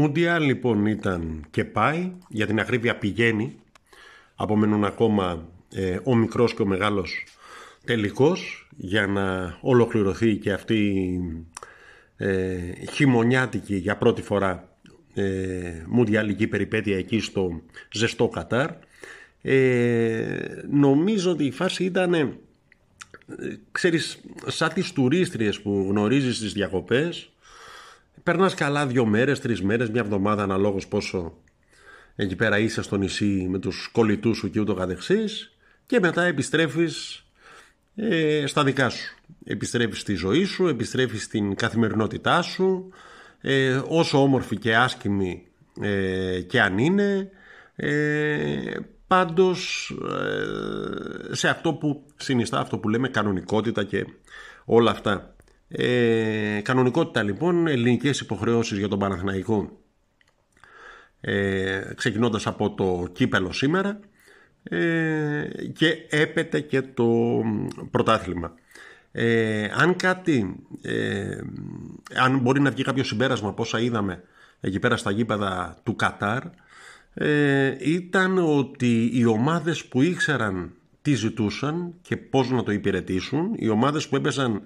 Μουντιάλ λοιπόν ήταν και πάει, για την ακρίβεια πηγαίνει. Απομένουν ακόμα ε, ο μικρός και ο μεγάλος τελικός για να ολοκληρωθεί και αυτή ε, χειμωνιάτικη για πρώτη φορά ε, μουντιαλική περιπέτεια εκεί στο ζεστό Κατάρ. Ε, νομίζω ότι η φάση ήταν ε, ξέρεις σαν τις τουρίστριες που γνωρίζεις στις διακοπές περνάς καλά δύο μέρες, τρεις μέρες, μια εβδομάδα αναλόγως πόσο εκεί πέρα είσαι στο νησί με τους κολλητούς σου και ούτω καθεξής και μετά επιστρέφεις ε, στα δικά σου. Επιστρέφεις στη ζωή σου, επιστρέφεις στην καθημερινότητά σου ε, όσο όμορφη και άσκημη ε, και αν είναι ε, πάντως ε, σε αυτό που συνιστά αυτό που λέμε κανονικότητα και όλα αυτά ε, κανονικότητα λοιπόν, ελληνικές υποχρεώσεις για τον Παναθηναϊκό ε, ξεκινώντας από το κύπελο σήμερα ε, και έπεται και το πρωτάθλημα. Ε, αν κάτι, ε, αν μπορεί να βγει κάποιο συμπέρασμα από όσα είδαμε εκεί πέρα στα γήπεδα του Κατάρ, ε, ήταν ότι οι ομάδες που ήξεραν τι ζητούσαν και πώς να το υπηρετήσουν, οι ομάδες που έπαιζαν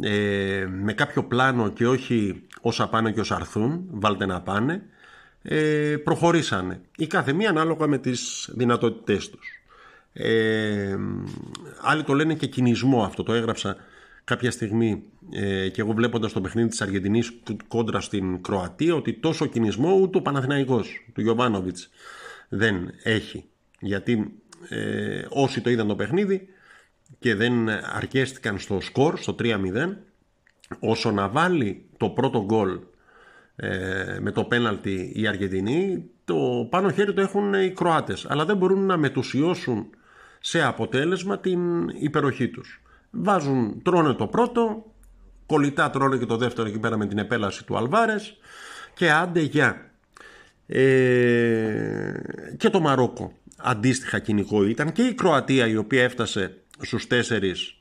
ε, με κάποιο πλάνο και όχι όσα πάνε και όσα αρθούν, βάλτε να πάνε, ε, προχωρήσανε. Η κάθε μία ανάλογα με τις δυνατότητές τους. Ε, άλλοι το λένε και κινησμό αυτό, το έγραψα κάποια στιγμή ε, και εγώ βλέποντας το παιχνίδι της Αργεντινής κόντρα στην Κροατία ότι τόσο κινησμό ούτε ο Παναθηναϊκός του Γιωβάνοβιτς δεν έχει. Γιατί ε, όσοι το είδαν το παιχνίδι και δεν αρκέστηκαν στο σκορ, στο 3-0, όσο να βάλει το πρώτο γκολ ε, με το πέναλτι η Αργεντινή, το πάνω χέρι το έχουν οι Κροάτες, αλλά δεν μπορούν να μετουσιώσουν σε αποτέλεσμα την υπεροχή τους. Βάζουν, τρώνε το πρώτο, κολλητά τρώνε και το δεύτερο εκεί πέρα με την επέλαση του Αλβάρες και άντε για. Ε, και το Μαρόκο αντίστοιχα κοινικό ήταν και η Κροατία η οποία έφτασε στους τέσσερις.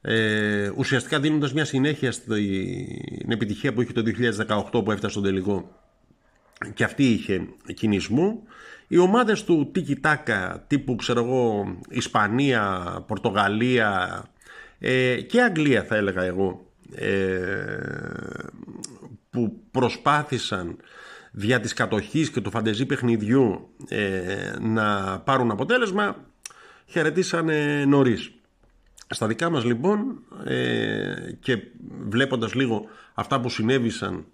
Ε, ουσιαστικά δίνοντας μια συνέχεια στην επιτυχία που είχε το 2018 που έφτασε στον τελικό και αυτή είχε κινησμό οι ομάδες του Τίκι Τάκα τύπου ξέρω εγώ Ισπανία, Πορτογαλία ε, και Αγγλία θα έλεγα εγώ ε, που προσπάθησαν δια της κατοχής και του φαντεζή παιχνιδιού ε, να πάρουν αποτέλεσμα χαιρετήσανε νωρίς. Στα δικά μας λοιπόν ε, και βλέποντας λίγο αυτά που συνέβησαν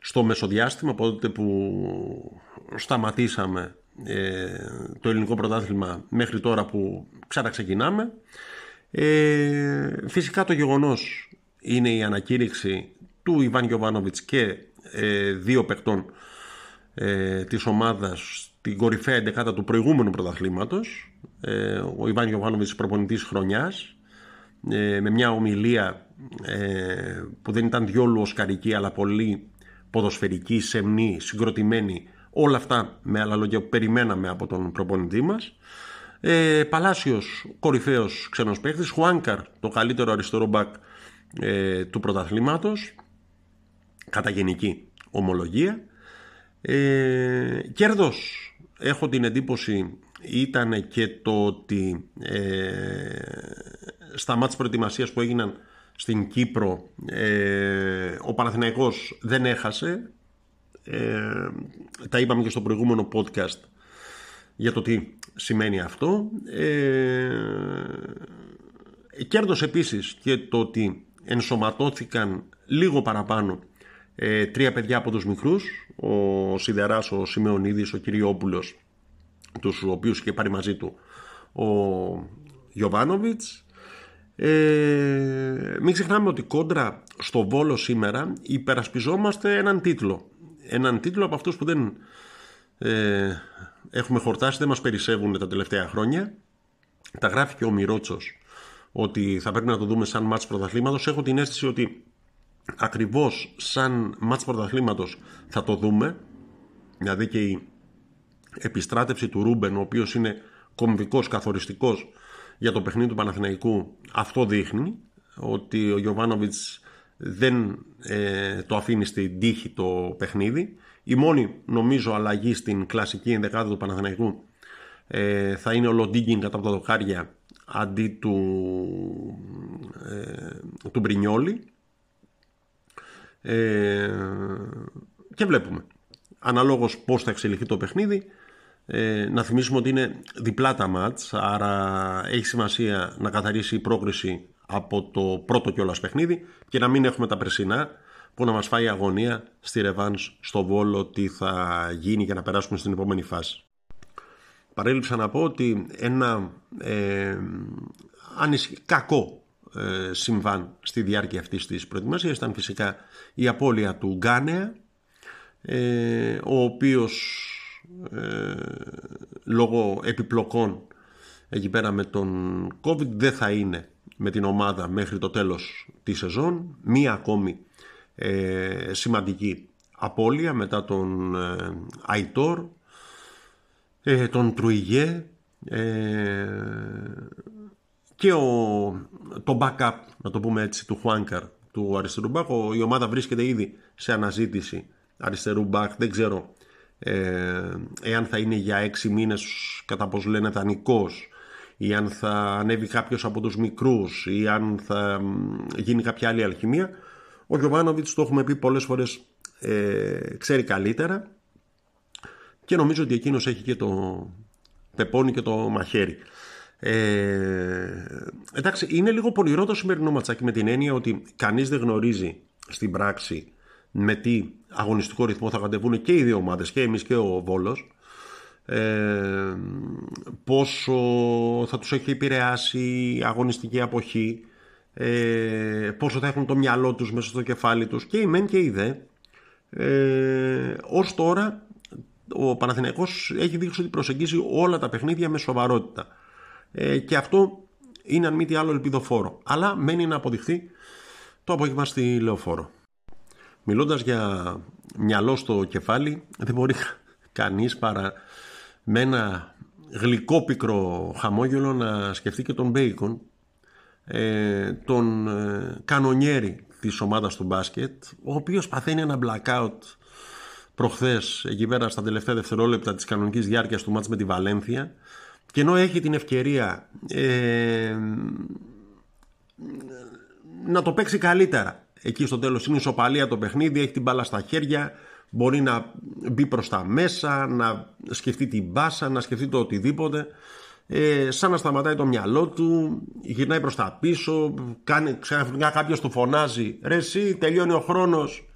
στο μεσοδιάστημα από τότε που σταματήσαμε ε, το ελληνικό πρωτάθλημα μέχρι τώρα που ξαναξεκινάμε ε, φυσικά το γεγονός είναι η ανακήρυξη του Ιβάν Γιωβάνοβιτς και ε, δύο παιχτών ε, της ομάδας την κορυφαία εντεκάτα του προηγούμενου πρωταθλήματος ε, ο Ιβάν Γιωβάνοβιτς προπονητής χρονιάς ε, με μια ομιλία ε, που δεν ήταν διόλου οσκαρική αλλά πολύ ποδοσφαιρική, σεμνή, συγκροτημένη όλα αυτά με άλλα λόγια που περιμέναμε από τον προπονητή μας. Ε, Παλάσιος κορυφαίος ξένος παίχτης Χουάνκαρ το καλύτερο αριστερό μπακ ε, του πρωταθλήματος κατά γενική ομολογία. Ε, κέρδος έχω την εντύπωση ήταν και το ότι ε, στα μάτια προετοιμασίας που έγιναν στην Κύπρο ε, ο Παναθηναϊκός δεν έχασε. Ε, τα είπαμε και στο προηγούμενο podcast για το τι σημαίνει αυτό. Ε, κέρδος επίσης και το ότι ενσωματώθηκαν λίγο παραπάνω ε, τρία παιδιά από τους μικρούς ο Σιδεράς, ο Σιμεωνίδης, ο Κυριόπουλος τους οποίους είχε πάρει μαζί του ο Γιωβάνοβιτς. Ε, μην ξεχνάμε ότι κόντρα στο Βόλο σήμερα υπερασπιζόμαστε έναν τίτλο. Έναν τίτλο από αυτούς που δεν ε, έχουμε χορτάσει δεν μας περισσεύουν τα τελευταία χρόνια. Τα γράφει και ο Μιρότσος ότι θα πρέπει να το δούμε σαν μάτς πρωταθλήματος. Έχω την αίσθηση ότι ακριβώς σαν μάτς πρωταθλήματος θα το δούμε. Δηλαδή και η επιστράτευση του Ρούμπεν ο οποίος είναι κομβικός, καθοριστικός για το παιχνίδι του Παναθηναϊκού αυτό δείχνει ότι ο Γιωβάνοβιτς δεν ε, το αφήνει στην τύχη το παιχνίδι. Η μόνη νομίζω αλλαγή στην κλασική ενδεκάδα του Παναθηναϊκού ε, θα είναι ο Λοντίγκιν κατά τα δοκάρια αντί του, ε, του Μπρινιόλη ε, και βλέπουμε αναλόγως πώς θα εξελιχθεί το παιχνίδι ε, να θυμίσουμε ότι είναι διπλά τα μάτς άρα έχει σημασία να καθαρίσει η πρόκριση από το πρώτο κιόλας παιχνίδι και να μην έχουμε τα περσινά που να μας φάει αγωνία στη ρεβάνς στο Βόλο τι θα γίνει για να περάσουμε στην επόμενη φάση. Παρέλειψα να πω ότι ένα ε, κακό ε, συμβάν στη διάρκεια αυτής της προετοιμασίας. Ήταν φυσικά η απώλεια του Γκάνεα ε, ο οποίος ε, λόγω επιπλοκών εκεί πέρα με τον COVID δεν θα είναι με την ομάδα μέχρι το τέλος της σεζόν. Μία ακόμη ε, σημαντική απώλεια μετά τον ε, Αϊτόρ, ε, τον Τρουιγέ ε, και ο, το backup, να το πούμε έτσι, του Χουάνκαρ, του αριστερού μπακ. Η ομάδα βρίσκεται ήδη σε αναζήτηση αριστερού μπακ. Δεν ξέρω ε, εάν θα είναι για έξι μήνες κατά πως λένε δανεικός ή αν θα ανέβει κάποιος από τους μικρούς ή αν θα γίνει κάποια άλλη αλχημία ο Γιωβάνοβιτς το έχουμε πει πολλές φορές ε, ξέρει καλύτερα και νομίζω ότι εκείνος έχει και το πεπόνι και το μαχαίρι. Ε, εντάξει, είναι λίγο πονηρό το σημερινό ματσάκι με την έννοια ότι κανείς δεν γνωρίζει στην πράξη με τι αγωνιστικό ρυθμό θα κατεβούν και οι δύο ομάδες, και εμείς και ο Βόλος, ε, πόσο θα τους έχει επηρεάσει η αγωνιστική αποχή, ε, πόσο θα έχουν το μυαλό τους μέσα στο κεφάλι τους και η μεν και η δε. Ε, ως τώρα ο Παναθηναϊκός έχει δείξει ότι προσεγγίζει όλα τα παιχνίδια με σοβαρότητα. Ε, και αυτό είναι αν μη τι άλλο ελπιδοφόρο. Αλλά μένει να αποδειχθεί το απόγευμα στη Λεωφόρο. Μιλώντας για μυαλό στο κεφάλι, δεν μπορεί κανείς παρά με ένα γλυκό πικρό χαμόγελο να σκεφτεί και τον Μπέικον ε, τον ε, κανονιέρη της ομάδας του μπάσκετ ο οποίος παθαίνει ένα blackout προχθές εκεί πέρα στα τελευταία δευτερόλεπτα της κανονικής διάρκειας του μάτς με τη Βαλένθια και ενώ έχει την ευκαιρία ε, να το παίξει καλύτερα. Εκεί στο τέλος είναι ισοπαλία το παιχνίδι έχει την μπάλα στα χέρια μπορεί να μπει προς τα μέσα να σκεφτεί την μπάσα να σκεφτεί το οτιδήποτε. Ε, σαν να σταματάει το μυαλό του, γυρνάει προς τα πίσω, κάνει, ξαφνικά κάποιος του φωνάζει «Ρε εσύ, τελειώνει ο χρόνος,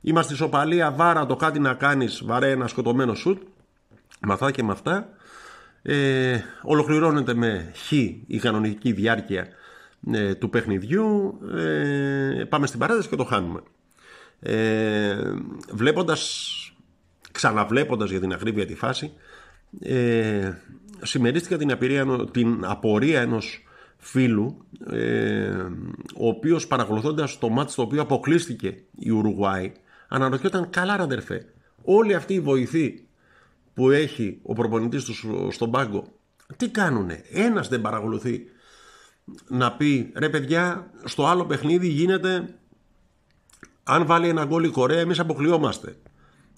είμαστε σοπαλία, βάρα το κάτι να κάνεις, βαρέ ένα σκοτωμένο σουτ». Με αυτά και με αυτά ε, ολοκληρώνεται με χ η κανονική διάρκεια ε, του παιχνιδιού, ε, πάμε στην παράδοση και το χάνουμε. Ε, βλέποντας, ξαναβλέποντας για την ακρίβεια τη φάση, ε, συμμερίστηκα την, απειρία, την απορία ενός φίλου ε, ο οποίος παρακολουθώντας το μάτς το οποίο αποκλείστηκε η Ουρουγουάη αναρωτιόταν καλά αδερφέ όλοι αυτοί οι βοηθοί που έχει ο προπονητής τους στον πάγκο τι κάνουνε; Ένας δεν παρακολουθεί να πει ρε παιδιά στο άλλο παιχνίδι γίνεται αν βάλει ένα γκολ η Κορέα εμείς αποκλειόμαστε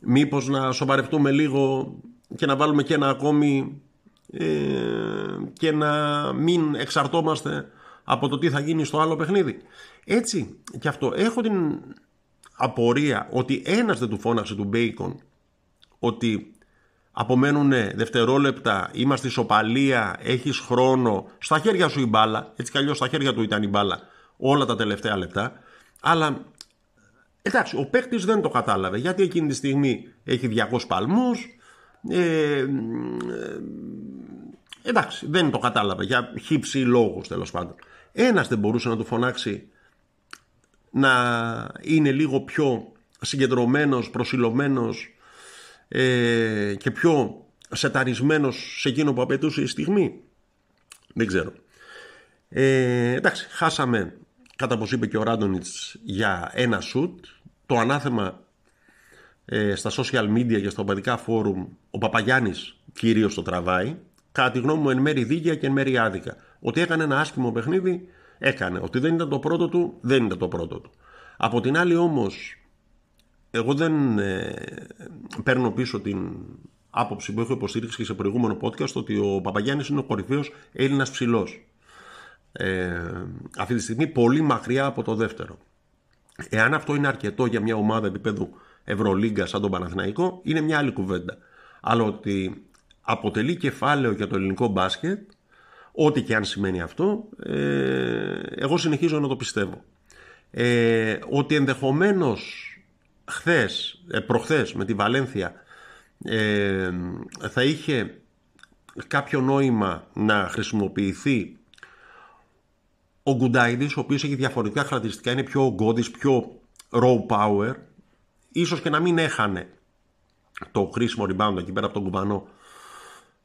μήπως να σοβαρευτούμε λίγο και να βάλουμε και ένα ακόμη ε, και να μην εξαρτώμαστε από το τι θα γίνει στο άλλο παιχνίδι. Έτσι και αυτό. Έχω την απορία ότι ένας δεν του φώναξε του Μπέικον ότι απομένουν δευτερόλεπτα, είμαστε ισοπαλία, έχεις χρόνο, στα χέρια σου η μπάλα, έτσι κι αλλιώς στα χέρια του ήταν η μπάλα όλα τα τελευταία λεπτά, αλλά εντάξει, ο παίκτης δεν το κατάλαβε, γιατί εκείνη τη στιγμή έχει 200 παλμούς, ε, ε, εντάξει, δεν το κατάλαβε για χύψη λόγους τέλος πάντων. Ένας δεν μπορούσε να του φωνάξει να είναι λίγο πιο συγκεντρωμένος, προσιλωμένος ε, και πιο σεταρισμένος σε εκείνο που απαιτούσε η στιγμή. Δεν ξέρω. Ε, εντάξει, χάσαμε κατά πως είπε και ο Ράντονιτς για ένα σουτ. Το ανάθεμα ε, στα social media και στα οπαδικά φόρουμ ο Παπαγιάννης κυρίως το τραβάει κατά τη γνώμη μου εν μέρη δίκαια και εν μέρη άδικα ότι έκανε ένα άσχημο παιχνίδι έκανε ότι δεν ήταν το πρώτο του δεν ήταν το πρώτο του από την άλλη όμως εγώ δεν ε, παίρνω πίσω την άποψη που έχω υποστήριξει και σε προηγούμενο podcast ότι ο Παπαγιάννης είναι ο κορυφαίος Έλληνας ψηλός. Ε, αυτή τη στιγμή πολύ μακριά από το δεύτερο. Εάν αυτό είναι αρκετό για μια ομάδα επίπεδου Ευρωλίγκα σαν τον Παναθηναϊκό, είναι μια άλλη κουβέντα. Αλλά ότι αποτελεί κεφάλαιο για το ελληνικό μπάσκετ, ό,τι και αν σημαίνει αυτό, ε, εγώ συνεχίζω να το πιστεύω. Ε, ότι ενδεχομένως χθες, ε, προχθές με τη Βαλένθια ε, θα είχε κάποιο νόημα να χρησιμοποιηθεί ο Γκουντάιδης, ο οποίος έχει διαφορετικά χαρακτηριστικά, είναι πιο ογκώδης, πιο raw power, ίσως και να μην έχανε το χρήσιμο rebound εκεί πέρα από τον Κουμπανό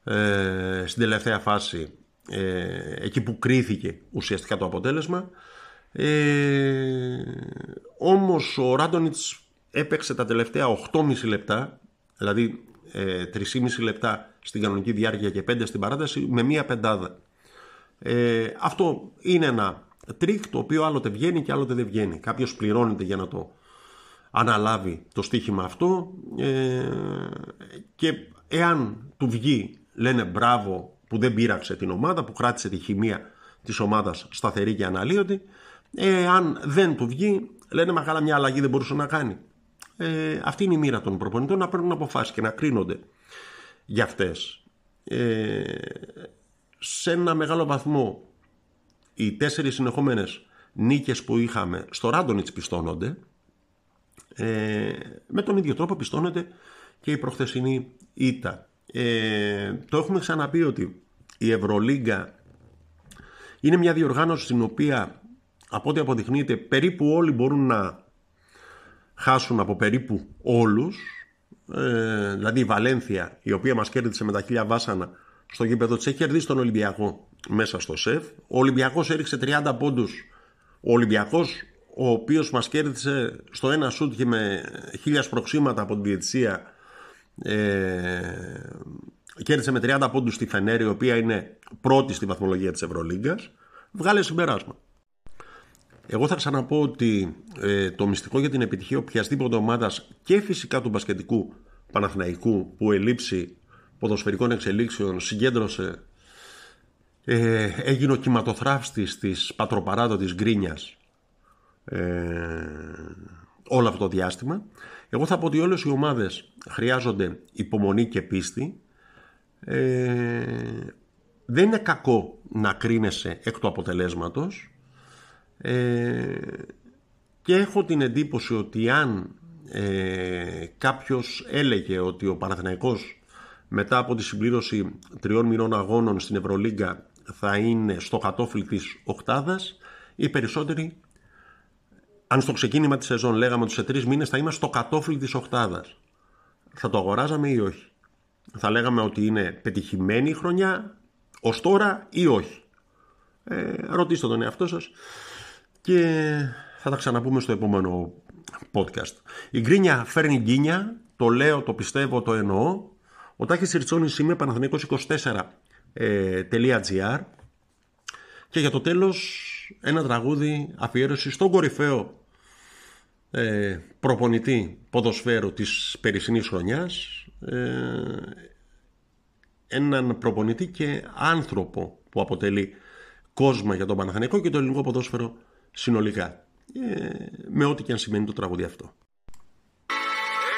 ε, στην τελευταία φάση, ε, εκεί που κρίθηκε ουσιαστικά το αποτέλεσμα. Ε, όμως ο Ράντονιτς έπαιξε τα τελευταία 8,5 λεπτά, δηλαδή ε, 3,5 λεπτά στην κανονική διάρκεια και 5 στην παράταση, με μία πεντάδα. Ε, αυτό είναι ένα τρικ το οποίο άλλοτε βγαίνει και άλλοτε δεν βγαίνει. Κάποιος πληρώνεται για να το αναλάβει το στοίχημα αυτό ε, και εάν του βγει λένε μπράβο που δεν πείραξε την ομάδα, που κράτησε τη χημεία της ομάδας σταθερή και αναλλοίωτη, εάν δεν του βγει λένε μα καλά μια αλλαγή δεν μπορούσε να κάνει. Ε, αυτή είναι η μοίρα των προπονητών να παίρνουν αποφάσεις και να κρίνονται για αυτές. Ε, σε ένα μεγάλο βαθμό οι τέσσερις συνεχόμενες νίκες που είχαμε στο Ράντονιτς πιστώνονται ε, με τον ίδιο τρόπο πιστώνεται και η προχθεσινή ήττα. Ε, το έχουμε ξαναπεί ότι η Ευρωλίγκα είναι μια διοργάνωση στην οποία από ό,τι αποδεικνύεται περίπου όλοι μπορούν να χάσουν από περίπου όλους. Ε, δηλαδή η Βαλένθια η οποία μας κέρδισε με τα χίλια βάσανα στο γήπεδο της έχει κερδίσει τον Ολυμπιακό μέσα στο ΣΕΦ. Ο Ολυμπιακός έριξε 30 πόντους. Ο Ολυμπιακός ο οποίος μας κέρδισε στο ένα σούτ και με χίλια σπροξήματα από την διετησία ε, κέρδισε με 30 πόντους στη Φενέρη η οποία είναι πρώτη στη βαθμολογία της Ευρωλίγκας βγάλε συμπεράσμα εγώ θα ξαναπώ ότι ε, το μυστικό για την επιτυχία οποιασδήποτε ομάδας και φυσικά του μπασκετικού Παναθηναϊκού που ελείψει ποδοσφαιρικών εξελίξεων συγκέντρωσε ε, έγινε ο κυματοθράφστης της πατροπαράδοτης γκρίνιας ε, όλο αυτό το διάστημα. Εγώ θα πω ότι όλες οι ομάδες χρειάζονται υπομονή και πίστη. Ε, δεν είναι κακό να κρίνεσαι εκ του αποτελέσματος ε, και έχω την εντύπωση ότι αν ε, κάποιος έλεγε ότι ο Παναθηναϊκός μετά από τη συμπλήρωση τριών μηνών αγώνων στην Ευρωλίγκα θα είναι στο κατόφλι της οκτάδας, οι περισσότεροι, αν στο ξεκίνημα της σεζόν λέγαμε ότι σε τρεις μήνες θα είμαστε στο κατόφλι της οκτάδας, θα το αγοράζαμε ή όχι; Θα λέγαμε ότι είναι πετυχημένη η χρονιά ως τώρα ή όχι; Ε, ρωτήστε τον εαυτό σας και θα τα ξαναπούμε στο επόμενο podcast. Η γκρίνια φέρνει γκίνια, το λέω, το πιστεύω, το εννοώ. Ο Τάκης Ριτσόνης είμαι Παναθηναϊκός24.gr ε, και για το τέλος ένα τραγούδι αφιέρωση στον κορυφαίο ε, προπονητή ποδοσφαίρου της περισσυνής χρονιάς ε, έναν προπονητή και άνθρωπο που αποτελεί κόσμο για τον Παναθηναϊκό και το ελληνικό ποδόσφαιρο συνολικά. Ε, με ό,τι και αν σημαίνει το τραγούδι αυτό. Κανονέ